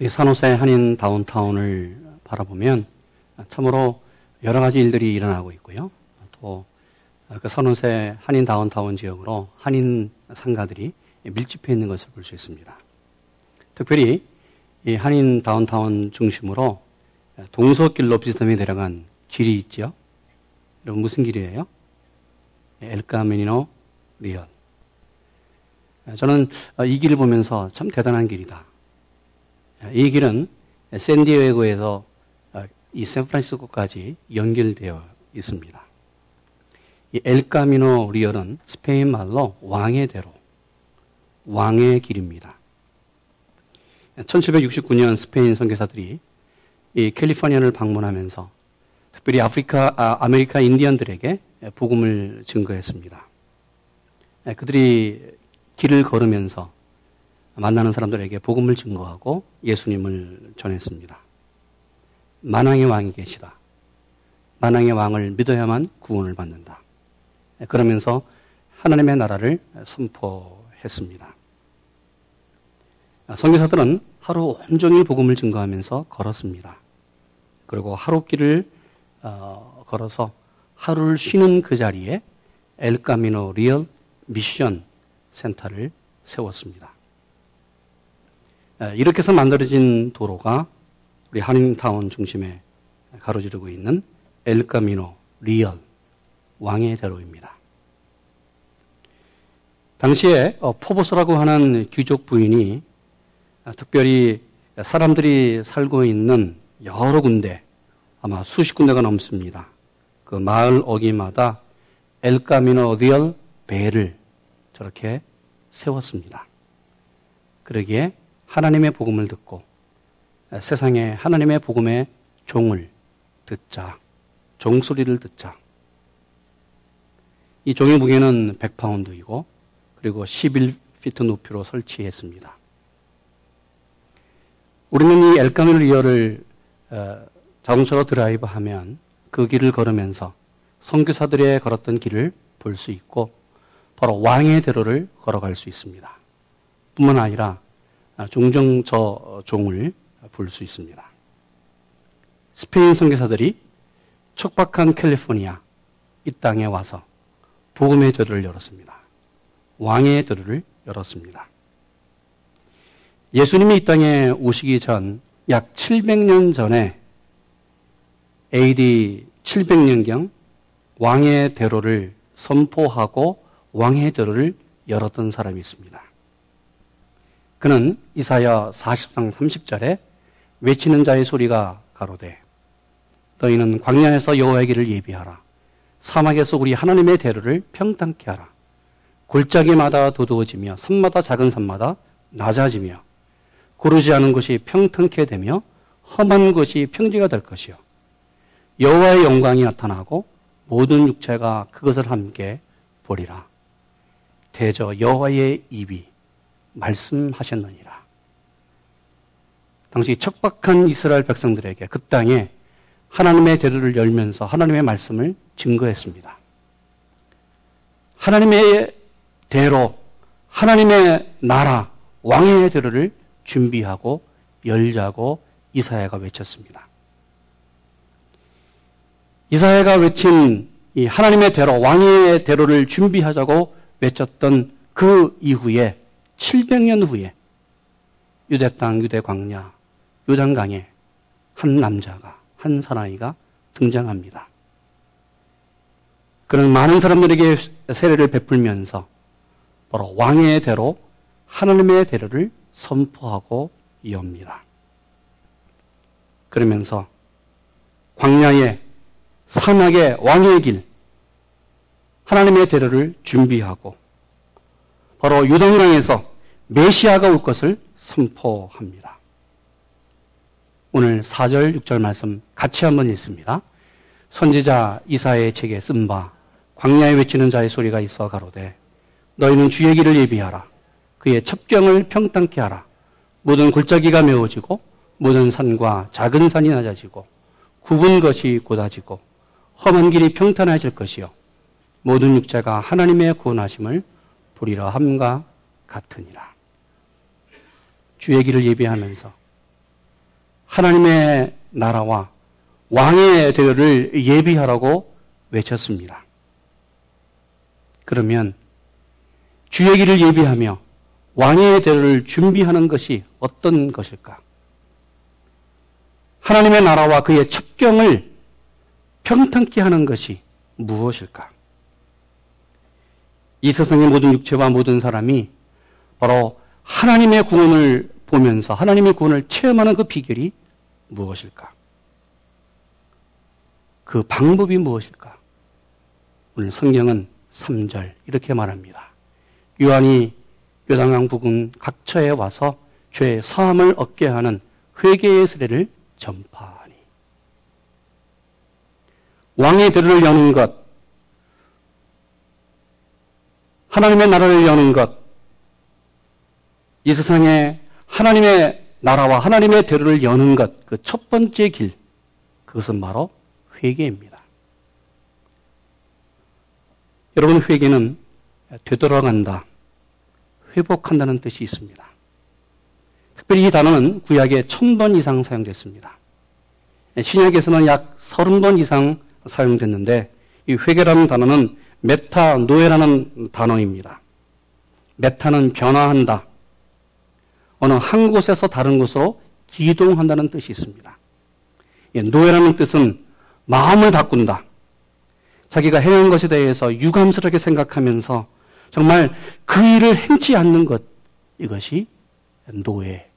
이 산호세 한인 다운타운을 바라보면 참으로 여러 가지 일들이 일어나고 있고요. 또 그 산호세 한인 다운타운 지역으로 한인 상가들이 밀집해 있는 것을 볼 수 있습니다. 특별히 이 한인 다운타운 중심으로 동서길로 비스듬히 내려간 길이 있죠. 여러분 무슨 길이에요? 엘카미노 리얼. 저는 이 길을 보면서 참 대단한 길이다. 이 길은 샌디에고에서 이 샌프란시스코까지 연결되어 있습니다. 이 엘카미노 리얼은 스페인 말로 왕의 대로, 왕의 길입니다. 1769년 스페인 선교사들이 이 캘리포니아를 방문하면서 특별히 아프리카, 아, 아메리카 인디언들에게 복음을 증거했습니다. 그들이 길을 걸으면서 만나는 사람들에게 복음을 증거하고 예수님을 전했습니다. 만왕의 왕이 계시다. 만왕의 왕을 믿어야만 구원을 받는다. 그러면서 하나님의 나라를 선포했습니다. 선교사들은 하루 온종일 복음을 증거하면서 걸었습니다. 그리고 하루 길을 어, 걸어서 하루를 쉬는 그 자리에 엘카미노 리얼 미션 센터를 세웠습니다. 이렇게 해서 만들어진 도로가 우리 한인타운 중심에 가로지르고 있는 엘카미노 리얼 왕의 대로입니다. 당시에 어, 포보스라고 하는 귀족 부인이 특별히 사람들이 살고 있는 여러 군데 아마 수십 군데가 넘습니다. 그 마을 어귀마다 엘카미노 리얼 벨을 저렇게 세웠습니다. 그러기에 하나님의 복음을 듣고 세상에 하나님의 복음의 종을 듣자. 종 소리를 듣자. 이 종의 무게는 100파운드이고 그리고 11피트 높이로 설치했습니다. 우리는 이 엘카미노 리얼을 어, 자동차로 드라이브 하면 그 길을 걸으면서 선교사들의 걸었던 길을 볼 수 있고 바로 왕의 대로를 걸어갈 수 있습니다. 뿐만 아니라 종종 저 종을 볼 수 있습니다. 스페인 선교사들이 척박한 캘리포니아 이 땅에 와서 복음의 대로를 열었습니다. 왕의 대로를 열었습니다. 예수님이 이 땅에 오시기 전 약 700년 전에 AD 700년경 왕의 대로를 선포하고 왕의 대로를 열었던 사람이 있습니다. 그는 이사야 40장 30절에 외치는 자의 소리가 가로되 너희는 광야에서 여호와의 길을 예비하라 사막에서 우리 하나님의 대로를 평탄케 하라 골짜기마다 도두어지며 산마다 작은 산마다 낮아지며 고르지 않은 것이 평탄케 되며 험한 것이 평지가 될 것이요. 여호와의 영광이 나타나고 모든 육체가 그것을 함께 보리라. 대저 여호와의 입이 말씀하셨느니라. 당시 척박한 이스라엘 백성들에게 그 땅에 하나님의 대로를 열면서 하나님의 말씀을 증거했습니다. 하나님의 대로, 하나님의 나라, 왕의 대로를 준비하고 열자고 이사야가 외쳤습니다. 이사야가 외친 이 하나님의 대로, 왕의 대로를 준비하자고 외쳤던 그 이후에 700년 후에 유대 땅, 유대 광야, 요단강에 한 남자가, 한 사나이가 등장합니다. 그는 많은 사람들에게 세례를 베풀면서 바로 왕의 대로, 하나님의 대로를 선포하고 이옵니다. 그러면서 광야의 사막의 왕의 길, 하나님의 대로를 준비하고 바로 유동강에서 메시아가 올 것을 선포합니다. 오늘 4절, 6절 말씀 같이 한번 읽습니다. 선지자 이사의 책에 쓴 바 광야에 외치는 자의 소리가 있어 가로되 너희는 주의 길을 예비하라. 그의 첩경을 평탄케 하라. 모든 골짜기가 메워지고 모든 산과 작은 산이 낮아지고 굽은 것이 곧아지고 험한 길이 평탄해질 것이요 모든 육자가 하나님의 구원하심을 보리라 함과 같으니라. 주의 길을 예비하면서 하나님의 나라와 왕의 대열을 예비하라고 외쳤습니다. 그러면 주의 길을 예비하며 왕의 대열을 준비하는 것이 어떤 것일까? 하나님의 나라와 그의 첩경을 평탄케 하는 것이 무엇일까? 이 세상의 모든 육체와 모든 사람이 바로 하나님의 구원을 보면서 하나님의 구원을 체험하는 그 비결이 무엇일까? 그 방법이 무엇일까? 오늘 성경은 3절 이렇게 말합니다. 요한이 요단강 부근 각처에 와서 죄 사함을 얻게 하는 회개의 세례를 전파하니 왕의 대를 여는 것 하나님의 나라를 여는 것 이 세상에 하나님의 나라와 하나님의 대를 여는 것 그 첫 번째 길 그것은 바로 회개입니다. 여러분, 회개는 되돌아간다, 회복한다는 뜻이 있습니다. 특별히 이 단어는 구약에 천 번 이상 사용됐습니다. 신약에서는 약 서른 번 이상 사용됐는데 이 회개라는 단어는 메타노에라는 단어입니다. 메타는 변화한다. 어느 한 곳에서 다른 곳으로 이동한다는 뜻이 있습니다. 노에라는 뜻은 마음을 바꾼다. 자기가 행한 것에 대해서 유감스럽게 생각하면서 정말 그 일을 행치 않는 것, 이것이 노예.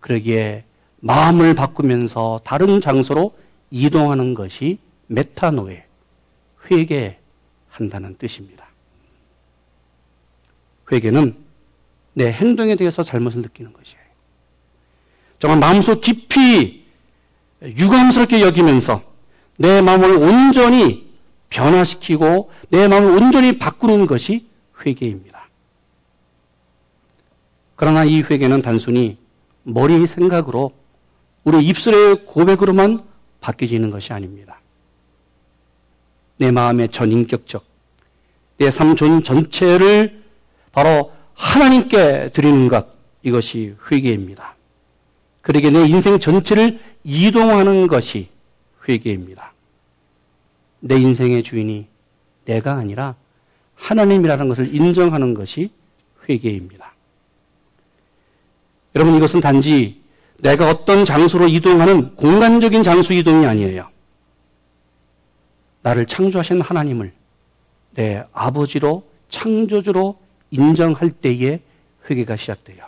그러기에 마음을 바꾸면서 다른 장소로 이동하는 것이 메타노예, 회개한다는 뜻입니다. 회개는 내 행동에 대해서 잘못을 느끼는 것이에요. 정말 마음속 깊이 유감스럽게 여기면서 내 마음을 온전히 변화시키고 내 마음을 온전히 바꾸는 것이 회개입니다. 그러나 이 회개는 단순히 머리 생각으로 우리 입술의 고백으로만 바뀌지는 것이 아닙니다. 내 마음의 전인격적, 내 삶 전체를 바로 하나님께 드리는 것, 이것이 회개입니다. 그러게 내 인생 전체를 이동하는 것이 회개입니다. 내 인생의 주인이 내가 아니라 하나님이라는 것을 인정하는 것이 회개입니다. 여러분 이것은 단지 내가 어떤 장소로 이동하는 공간적인 장소 이동이 아니에요. 나를 창조하신 하나님을 내 아버지로 창조주로 인정할 때에 회개가 시작돼요.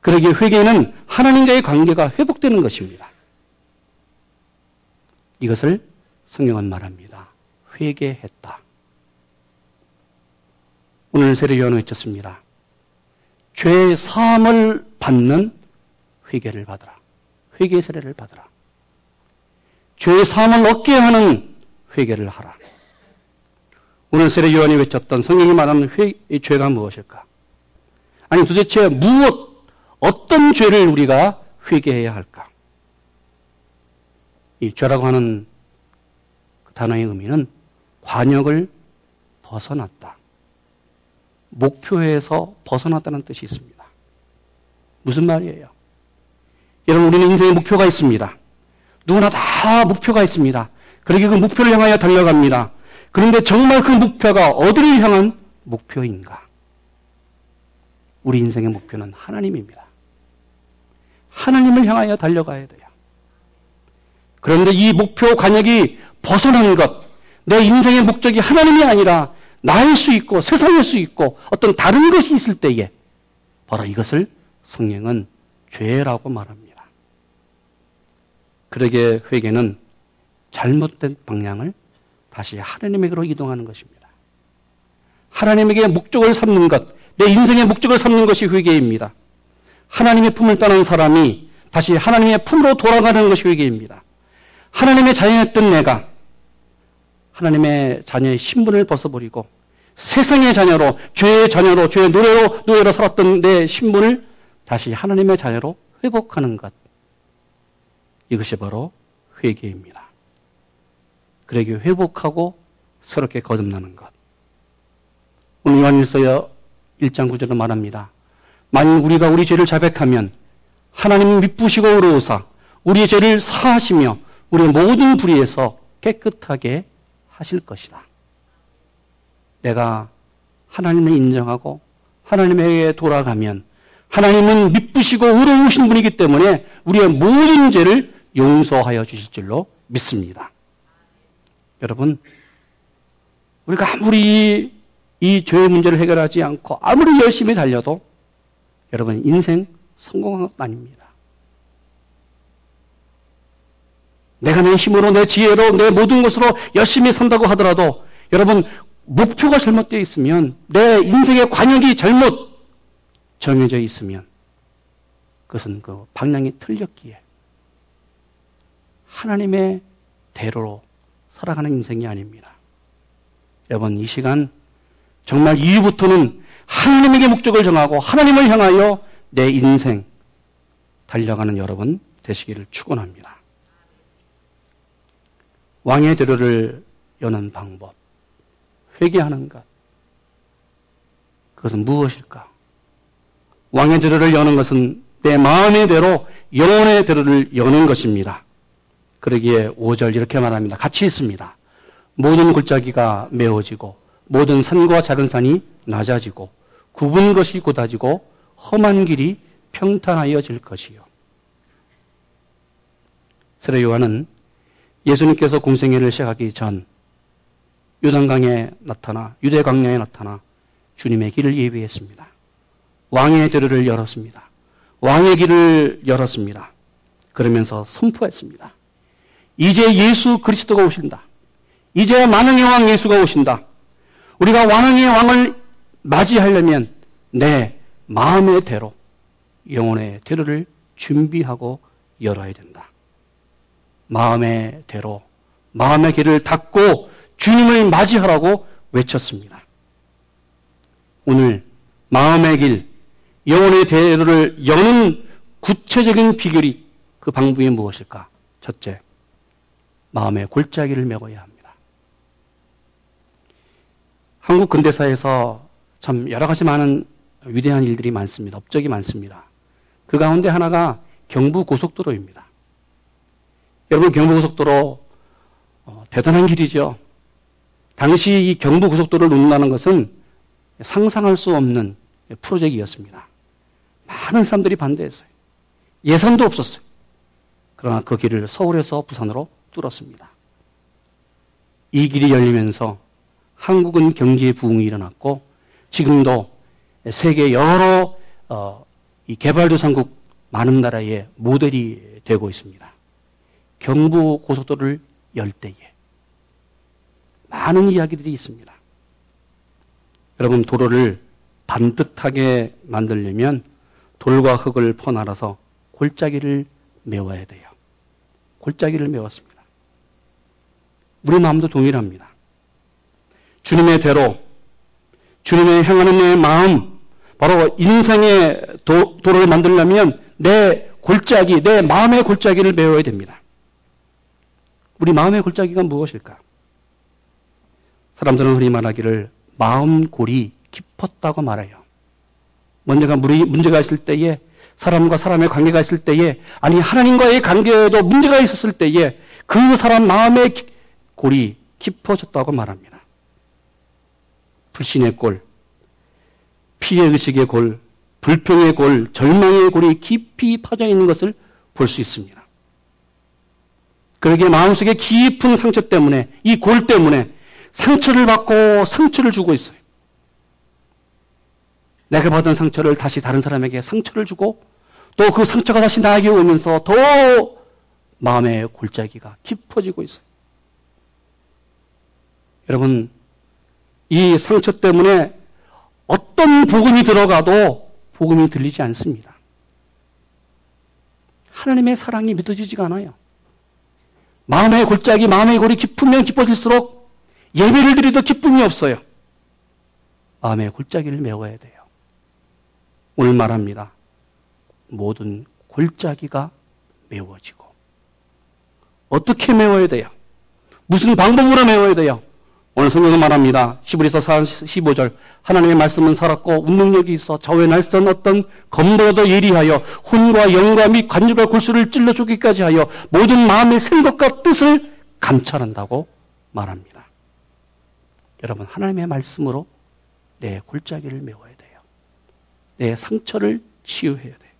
그러기에 회개는 하나님과의 관계가 회복되는 것입니다. 이것을 성경은 말합니다. 회개했다. 오늘 세례 요한은 외쳤습니다. 죄 사함을 받는 회개를 받으라. 회개 세례를 받으라. 죄 사함을 얻게 하는 회개를 하라. 오늘 세례 요한이 외쳤던 성경이 말하는 회, 죄가 무엇일까? 아니 도대체 무엇, 어떤 죄를 우리가 회개해야 할까? 이 죄라고 하는 그 단어의 의미는 관역을 벗어났다. 목표에서 벗어났다는 뜻이 있습니다. 무슨 말이에요? 여러분, 우리는 인생에 목표가 있습니다. 누구나 다 목표가 있습니다. 그러게 그 목표를 향하여 달려갑니다. 그런데 정말 그 목표가 어디를 향한 목표인가? 우리 인생의 목표는 하나님입니다. 하나님을 향하여 달려가야 돼요. 그런데 이 목표 관역이 벗어난 것, 내 인생의 목적이 하나님이 아니라 나일 수 있고 세상일 수 있고 어떤 다른 것이 있을 때에 바로 이것을 성령은 죄라고 말합니다. 그러게 회개는 잘못된 방향을 다시 하나님에게로 이동하는 것입니다. 하나님에게 목적을 삼는 것, 내 인생의 목적을 삼는 것이 회개입니다. 하나님의 품을 떠난 사람이 다시 하나님의 품으로 돌아가는 것이 회개입니다. 하나님의 자녀였던 내가 하나님의 자녀의 신분을 벗어버리고 세상의 자녀로 죄의 자녀로 죄의 노래로 노예로 살았던 내 신분을 다시 하나님의 자녀로 회복하는 것 이것이 바로 회개입니다. 그러기 회복하고 새롭게 거듭나는 것. 오늘 요한일서 1장 9절은 말합니다. 만일 우리가 우리 죄를 자백하면 하나님 미쁘시고 의로우사 우리의 죄를 사하시며 우리의 모든 불의에서 깨끗하게 하실 것이다. 내가 하나님을 인정하고 하나님에게 돌아가면 하나님은 미쁘시고 의로우신 분이기 때문에 우리의 모든 죄를 용서하여 주실 줄로 믿습니다. 여러분, 우리가 아무리 이 죄의 문제를 해결하지 않고 아무리 열심히 달려도 여러분 인생 성공한 것 아닙니다. 내가 내 힘으로 내 지혜로 내 모든 것으로 열심히 산다고 하더라도 여러분 목표가 잘못되어 있으면 내 인생의 관역이 잘못 정해져 있으면 그것은 그 방향이 틀렸기에 하나님의 대로로 살아가는 인생이 아닙니다. 여러분 이 시간 정말 이후부터는 하나님에게 목적을 정하고 하나님을 향하여 내 인생 달려가는 여러분 되시기를 축원합니다. 왕의 대로를 여는 방법, 회개하는 것. 그것은 무엇일까? 왕의 대로를 여는 것은 내 마음의 대로 영혼의 대로를 여는 것입니다. 그러기에 5절 이렇게 말합니다. 같이 있습니다. 모든 골짜기가 메워지고 모든 산과 작은 산이 낮아지고 굽은 것이 곧아지고 험한 길이 평탄하여질 것이요. 세례 요한은 예수님께서 공생애를 시작하기 전 요단강에 나타나 유대 광야에 나타나 주님의 길을 예비했습니다. 왕의 대로를 열었습니다. 왕의 길을 열었습니다. 그러면서 선포했습니다. 이제 예수 그리스도가 오신다. 이제 만왕의 왕 예수가 오신다. 우리가 왕의 왕을 맞이하려면 내 마음의 대로 영혼의 대로를 준비하고 열어야 된다. 마음의 대로 마음의 길을 닫고 주님을 맞이하라고 외쳤습니다. 오늘 마음의 길, 영혼의 대로를 여는 구체적인 비결이 그 방법이 무엇일까? 첫째, 마음의 골짜기를 메워야 합니다. 한국 근대사에서 참 여러 가지 많은 위대한 일들이 많습니다. 업적이 많습니다. 그 가운데 하나가 경부 고속도로입니다. 여러분 경부 고속도로 어, 대단한 길이죠. 당시 이 경부 고속도로를 놓는다는 것은 상상할 수 없는 프로젝트였습니다. 많은 사람들이 반대했어요. 예산도 없었어요. 그러나 그 길을 서울에서 부산으로 뚫었습니다. 이 길이 열리면서 한국은 경제 부흥이 일어났고 지금도 세계 여러 어, 이 개발도상국 많은 나라의 모델이 되고 있습니다. 경부 고속도로를 열 때에 많은 이야기들이 있습니다. 여러분 도로를 반듯하게 만들려면 돌과 흙을 퍼날아서 골짜기를 메워야 돼요. 골짜기를 메웠습니다. 우리 마음도 동일합니다. 주님의 대로, 주님의 향하는 내 마음, 바로 인생의 도, 도로를 만들려면 내 골짜기, 내 마음의 골짜기를 메워야 됩니다. 우리 마음의 골짜기가 무엇일까? 사람들은 흔히 말하기를 마음 골이 깊었다고 말해요. 문제가 문제가 있을 때에 사람과 사람의 관계가 있을 때에 아니 하나님과의 관계에도 문제가 있었을 때에 그 사람 마음의 골이 깊어졌다고 말합니다. 불신의 골, 피해 의식의 골, 불평의 골, 절망의 골이 깊이 퍼져 있는 것을 볼 수 있습니다. 그러기에 마음속에 깊은 상처 때문에 이 골 때문에 상처를 받고 상처를 주고 있어요. 내가 받은 상처를 다시 다른 사람에게 상처를 주고 또 그 상처가 다시 나에게 오면서 더 마음의 골짜기가 깊어지고 있어요. 여러분, 이 상처 때문에 어떤 복음이 들어가도 복음이 들리지 않습니다. 하나님의 사랑이 믿어지지가 않아요. 마음의 골짜기, 마음의 골이 깊으면 깊어질수록 예배를 드려도 기쁨이 없어요. 마음의 골짜기를 메워야 돼요. 오늘 말합니다. 모든 골짜기가 메워지고 어떻게 메워야 돼요? 무슨 방법으로 메워야 돼요? 오늘 성경은 말합니다. 시브리서 15절. 하나님의 말씀은 살았고 운능력이 있어 좌우의 날선 어떤 검보다도 예리하여 혼과 영과 및 관절과 골수를 찔러 죽기까지 하여 모든 마음의 생각과 뜻을 감찰한다고 말합니다. 여러분 하나님의 말씀으로 내 골짜기를 메워야 돼요. 내 상처를 치유해야 돼요.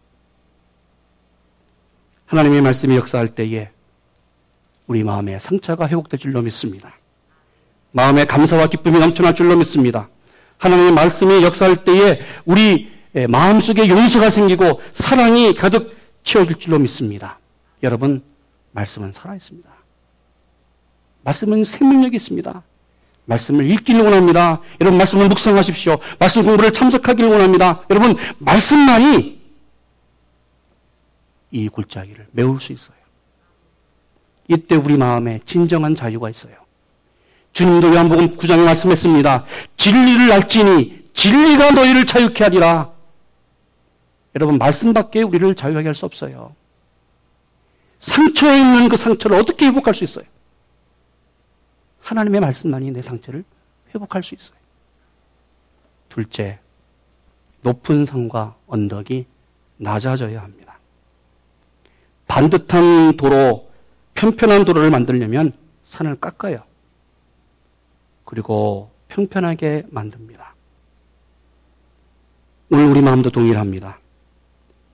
하나님의 말씀이 역사할 때에 우리 마음의 상처가 회복될 줄로 믿습니다. 마음의 감사와 기쁨이 넘쳐날 줄로 믿습니다. 하나님의 말씀이 역사할 때에 우리 마음속에 용서가 생기고 사랑이 가득 채워질 줄로 믿습니다. 여러분, 말씀은 살아있습니다. 말씀은 생명력이 있습니다. 말씀을 읽기를 원합니다. 여러분, 말씀을 묵상하십시오. 말씀 공부를 참석하기를 원합니다. 여러분, 말씀만이 이 골짜기를 메울 수 있어요. 이때 우리 마음에 진정한 자유가 있어요. 주님도 요한복음 9장에 말씀했습니다. 진리를 알지니 진리가 너희를 자유케 하리라. 여러분 말씀밖에 우리를 자유하게 할 수 없어요. 상처에 있는 그 상처를 어떻게 회복할 수 있어요? 하나님의 말씀만이 내 상처를 회복할 수 있어요. 둘째, 높은 산과 언덕이 낮아져야 합니다. 반듯한 도로, 편편한 도로를 만들려면 산을 깎아요. 그리고 평편하게 만듭니다. 오늘 우리 마음도 동일합니다.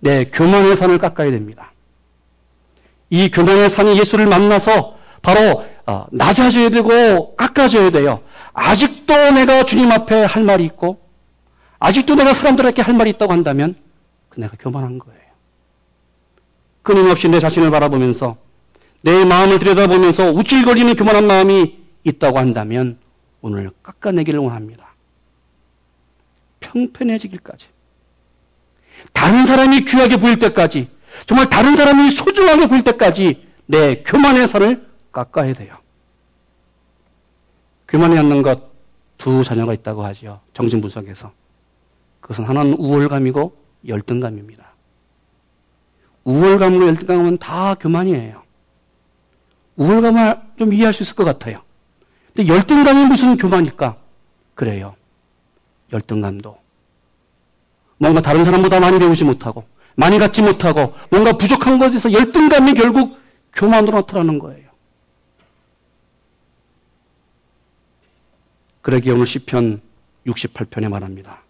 네, 교만의 산을 깎아야 됩니다. 이 교만의 산이 예수를 만나서 바로 어, 낮아져야 되고 깎아져야 돼요. 아직도 내가 주님 앞에 할 말이 있고 아직도 내가 사람들에게 할 말이 있다고 한다면 그 내가 교만한 거예요. 끊임없이 내 자신을 바라보면서 내 마음을 들여다보면서 우쭐거리는 교만한 마음이 있다고 한다면 오늘 깎아내기를 원합니다. 평편해지기까지. 다른 사람이 귀하게 보일 때까지, 정말 다른 사람이 소중하게 보일 때까지 내 교만의 살을 깎아야 돼요. 교만이 않는 것 두 자녀가 있다고 하죠. 정신분석에서. 그것은 하나는 우월감이고 열등감입니다. 우월감으로 열등감은 다 교만이에요. 우월감을 좀 이해할 수 있을 것 같아요. 근데 열등감이 무슨 교만일까? 그래요. 열등감도. 뭔가 다른 사람보다 많이 배우지 못하고, 많이 갖지 못하고, 뭔가 부족한 것에서 열등감이 결국 교만으로 나타나는 거예요. 그러기에 오늘 시편 68편에 말합니다.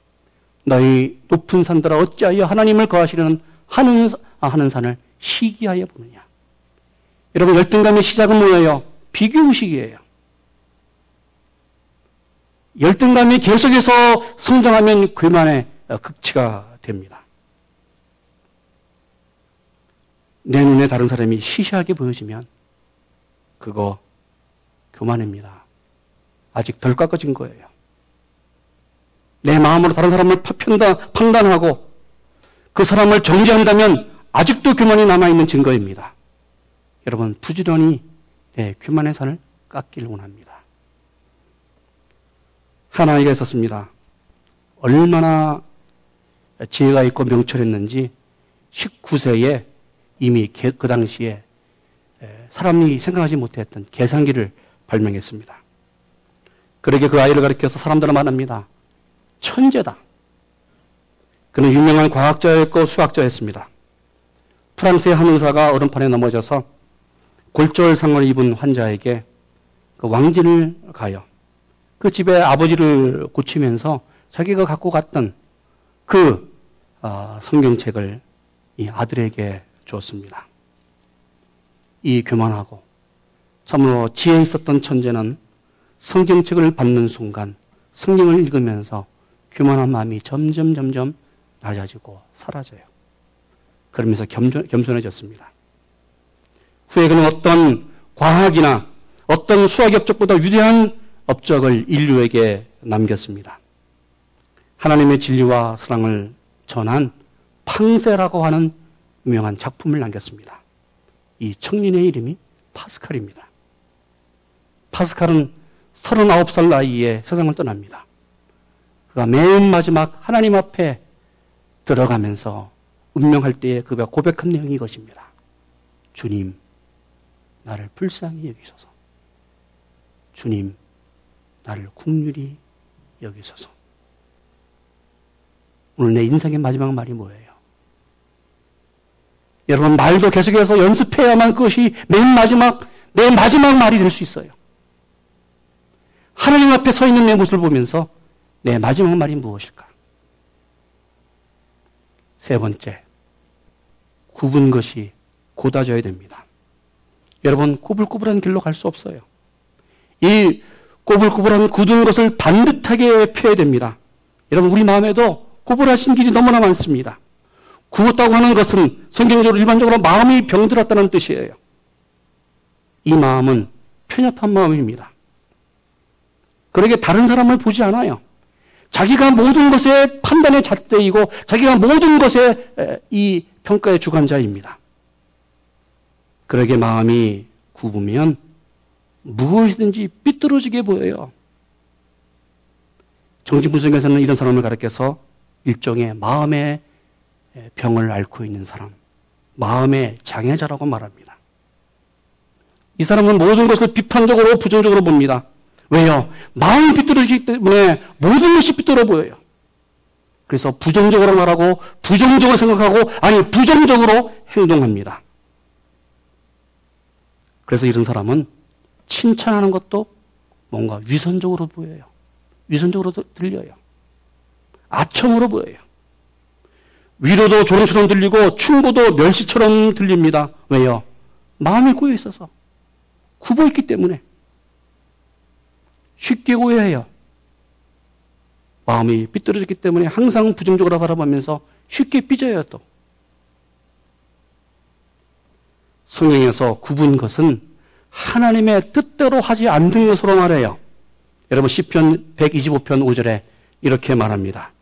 너희 높은 산들아 어찌하여 하나님을 거하시려는 하는, 아, 하는 산을 시기하여 보느냐. 여러분 열등감의 시작은 뭐예요? 비교의식이에요. 열등감이 계속해서 성장하면 그만의 극치가 됩니다. 내 눈에 다른 사람이 시시하게 보여지면 그거 교만입니다. 아직 덜 깎아진 거예요. 내 마음으로 다른 사람을 판단, 판단하고 그 사람을 정죄한다면 아직도 교만이 남아있는 증거입니다. 여러분, 부지런히 내 교만의 산을 깎기를 원합니다. 하나이가 있었습니다. 얼마나 지혜가 있고 명철했는지 19세에 이미 그 당시에 사람이 생각하지 못했던 계산기를 발명했습니다. 그러게 그 아이를 가리켜서 사람들은 말합니다. 천재다. 그는 유명한 과학자였고 수학자였습니다. 프랑스의 한 의사가 얼음판에 넘어져서 골절 상을 입은 환자에게 그 왕진을 가요. 그 집에 아버지를 고치면서 자기가 갖고 갔던 그 어, 성경책을 이 아들에게 주었습니다. 이 교만하고 참으로 지혜 있었던 천재는 성경책을 받는 순간 성경을 읽으면서 교만한 마음이 점점 점점 낮아지고 사라져요. 그러면서 겸손, 겸손해졌습니다. 후에 그는 어떤 과학이나 어떤 수학 업적보다 위대한 업적을 인류에게 남겼습니다. 하나님의 진리와 사랑을 전한 팡세라고 하는 유명한 작품을 남겼습니다. 이 청년의 이름이 파스칼입니다. 파스칼은 39살 나이에 세상을 떠납니다. 그가 맨 마지막 하나님 앞에 들어가면서 운명할 때에 그가 고백한 내용이 이것입니다. 주님, 나를 불쌍히 여기소서. 주님, 나를 국률이 여기소서. 오늘 내 인생의 마지막 말이 뭐예요? 여러분, 말도 계속해서 연습해야만 그것이 맨 마지막, 내 마지막 말이 될 수 있어요. 하나님 앞에 서 있는 내 모습을 보면서 내 마지막 말이 무엇일까? 세 번째, 굽은 것이 고다져야 됩니다. 여러분, 꼬불꼬불한 길로 갈 수 없어요. 이 꼬불꼬불한 굳은 것을 반듯하게 펴야 됩니다. 여러분, 우리 마음에도 꼬불하신 길이 너무나 많습니다. 구웠다고 하는 것은 성경적으로 일반적으로 마음이 병들었다는 뜻이에요. 이 마음은 편협한 마음입니다. 그러게 다른 사람을 보지 않아요. 자기가 모든 것에 판단의 잣대이고 자기가 모든 것에 이 평가의 주관자입니다. 그러게 마음이 굽으면 무엇이든지 삐뚤어지게 보여요. 정신분석에서는 이런 사람을 가르쳐서 일종의 마음의 병을 앓고 있는 사람, 마음의 장애자라고 말합니다. 이 사람은 모든 것을 비판적으로 부정적으로 봅니다. 왜요? 마음이 삐뚤어지기 때문에 모든 것이 삐뚤어 보여요. 그래서 부정적으로 말하고 부정적으로 생각하고 아니 부정적으로 행동합니다. 그래서 이런 사람은 칭찬하는 것도 뭔가 위선적으로 보여요. 위선적으로 들려요. 아첨으로 보여요. 위로도 조롱처럼 들리고 충고도 멸시처럼 들립니다. 왜요? 마음이 고여 있어서. 굽어 있기 때문에. 쉽게 오해해요. 마음이 삐뚤어졌기 때문에 항상 부정적으로 바라보면서 쉽게 삐져요, 또. 성경에서 굽은 것은 하나님의 뜻대로 하지 않는 것으로 말해요. 여러분, 10편 125편 5절에 이렇게 말합니다.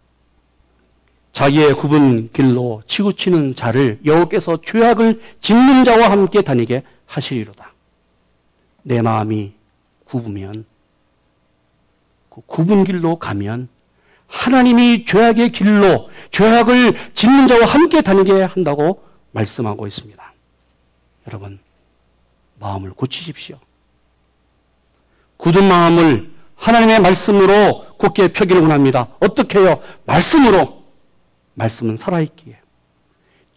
자기의 굽은 길로 치우치는 자를 여호께서 죄악을 짓는 자와 함께 다니게 하시리로다. 내 마음이 굽으면 그 굽은 길로 가면 하나님이 죄악의 길로 죄악을 짓는 자와 함께 다니게 한다고 말씀하고 있습니다. 여러분, 마음을 고치십시오. 굳은 마음을 하나님의 말씀으로 굳게 펴기를 원합니다. 어떻게 해요? 말씀으로. 말씀은 살아있기에.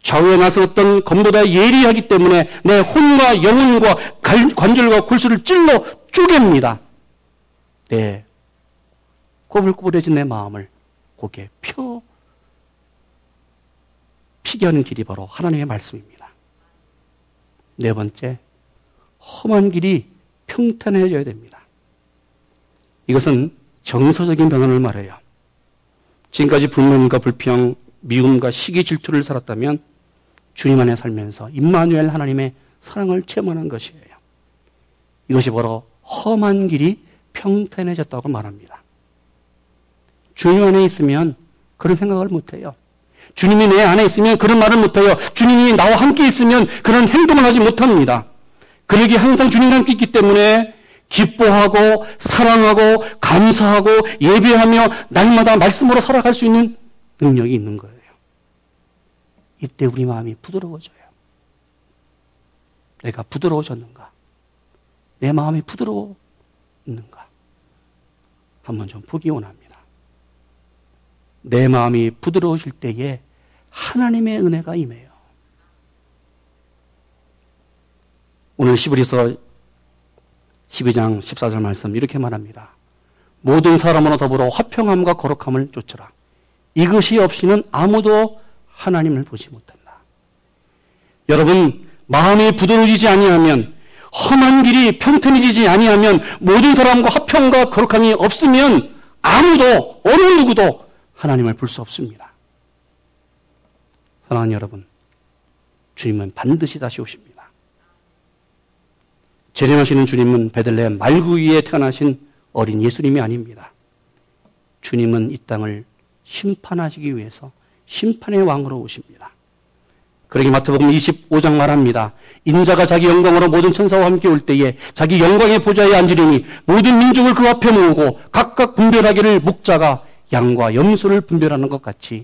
좌우에 나서 어떤 검보다 예리하기 때문에 내 혼과 영혼과 관절과 골수를 찔러 쪼갭니다. 내 꼬불꼬불해진 내 마음을 고개 펴 피게 하는 길이 바로 하나님의 말씀입니다. 네 번째, 험한 길이 평탄해져야 됩니다. 이것은 정서적인 변화를 말해요. 지금까지 불만과 불평, 미움과 시기 질투를 살았다면 주님 안에 살면서 임마누엘 하나님의 사랑을 체험하는 것이에요. 이것이 바로 험한 길이 평탄해졌다고 말합니다. 주님 안에 있으면 그런 생각을 못해요. 주님이 내 안에 있으면 그런 말을 못해요. 주님이 나와 함께 있으면 그런 행동을 하지 못합니다. 그러기 항상 주님과 함께 있기 때문에 기뻐하고 사랑하고 감사하고 예배하며 날마다 말씀으로 살아갈 수 있는 능력이 있는 거예요. 이때 우리 마음이 부드러워져요. 내가 부드러워졌는가? 내 마음이 부드러웠는가? 한번 좀 보기 원합니다. 내 마음이 부드러우실 때에 하나님의 은혜가 임해요. 오늘 시브리서 12장 14절 말씀 이렇게 말합니다. 모든 사람으로 더불어 화평함과 거룩함을 쫓으라. 이것이 없이는 아무도 하나님을 보지 못한다. 여러분 마음이 부드러워지지 아니하면 험한 길이 평탄해지지 아니하면 모든 사람과 화평과 거룩함이 없으면 아무도 어느 누구도 하나님을 볼 수 없습니다. 사랑하는 여러분, 주님은 반드시 다시 오십니다. 재림하시는 주님은 베들레헴 말구 위에 태어나신 어린 예수님이 아닙니다. 주님은 이 땅을 심판하시기 위해서 심판의 왕으로 오십니다. 그러기 마태복음 25장 말합니다. 인자가 자기 영광으로 모든 천사와 함께 올 때에 자기 영광의 보좌에 앉으리니 모든 민족을 그 앞에 모으고 각각 분별하기를 목자가 양과 염소를 분별하는 것 같이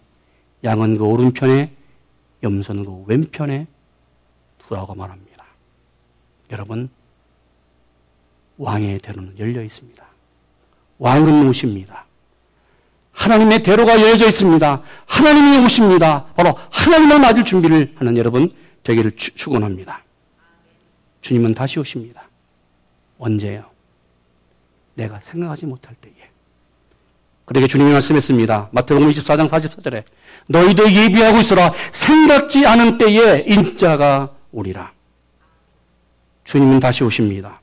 양은 그 오른편에 염소는 그 왼편에 두라고 말합니다. 여러분 왕의 대로는 열려 있습니다. 왕은 오십니다. 하나님의 대로가 열려져 있습니다. 하나님이 오십니다. 바로 하나님을 맞을 준비를 하는 여러분 되기를 축원합니다. 주님은 다시 오십니다. 언제요? 내가 생각하지 못할 때에. 그러게 주님이 말씀했습니다. 마태복음 24장 44절에 너희도 예비하고 있어라 생각지 않은 때에 인자가 오리라. 주님은 다시 오십니다.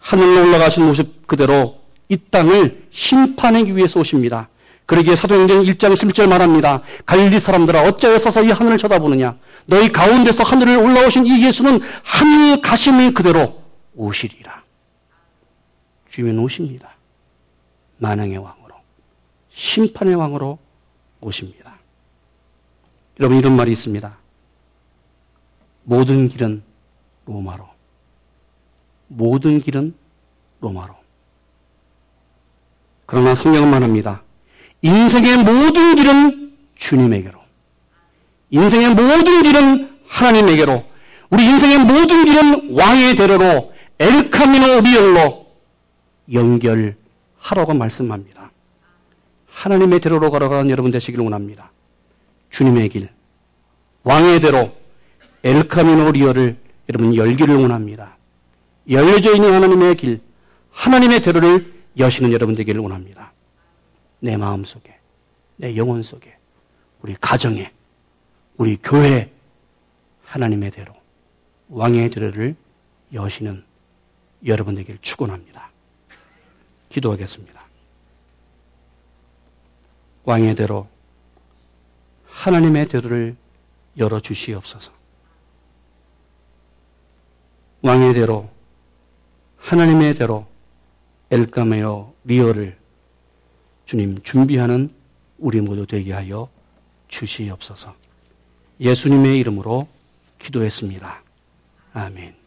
하늘로 올라가신 모습 그대로 이 땅을 심판하기 위해서 오십니다. 그러기에 사도행전 1장 11절 말합니다. 갈릴리 사람들아 어찌하여 서서 이 하늘을 쳐다보느냐. 너희 가운데서 하늘을 올라오신 이 예수는 하늘 가심이 그대로 오시리라. 주님은 오십니다. 만왕의 왕으로 심판의 왕으로 오십니다. 여러분 이런 말이 있습니다. 모든 길은 로마로 모든 길은 로마로 그러나 성경은 말합니다. 인생의 모든 길은 주님에게로. 인생의 모든 길은 하나님에게로. 우리 인생의 모든 길은 왕의 대로로 엘카미노 리얼로 연결하라고 말씀합니다. 하나님의 대로로 걸어가는 여러분 되시기를 원합니다. 주님의 길, 왕의 대로 엘카미노 리얼을 여러분 열기를 원합니다. 열려져 있는 하나님의 길, 하나님의 대로를 여시는 여러분 되기를 원합니다. 내 마음 속에, 내 영혼 속에, 우리 가정에, 우리 교회 하나님의 대로 왕의 대로를 여시는 여러분 되기를 축원합니다. 기도하겠습니다. 왕의 대로 하나님의 대로를 열어 주시옵소서. 왕의 대로 하나님의 대로 엘카메오 리어를 주님 준비하는 우리 모두 되게 하여 주시옵소서. 예수님의 이름으로 기도했습니다. 아멘.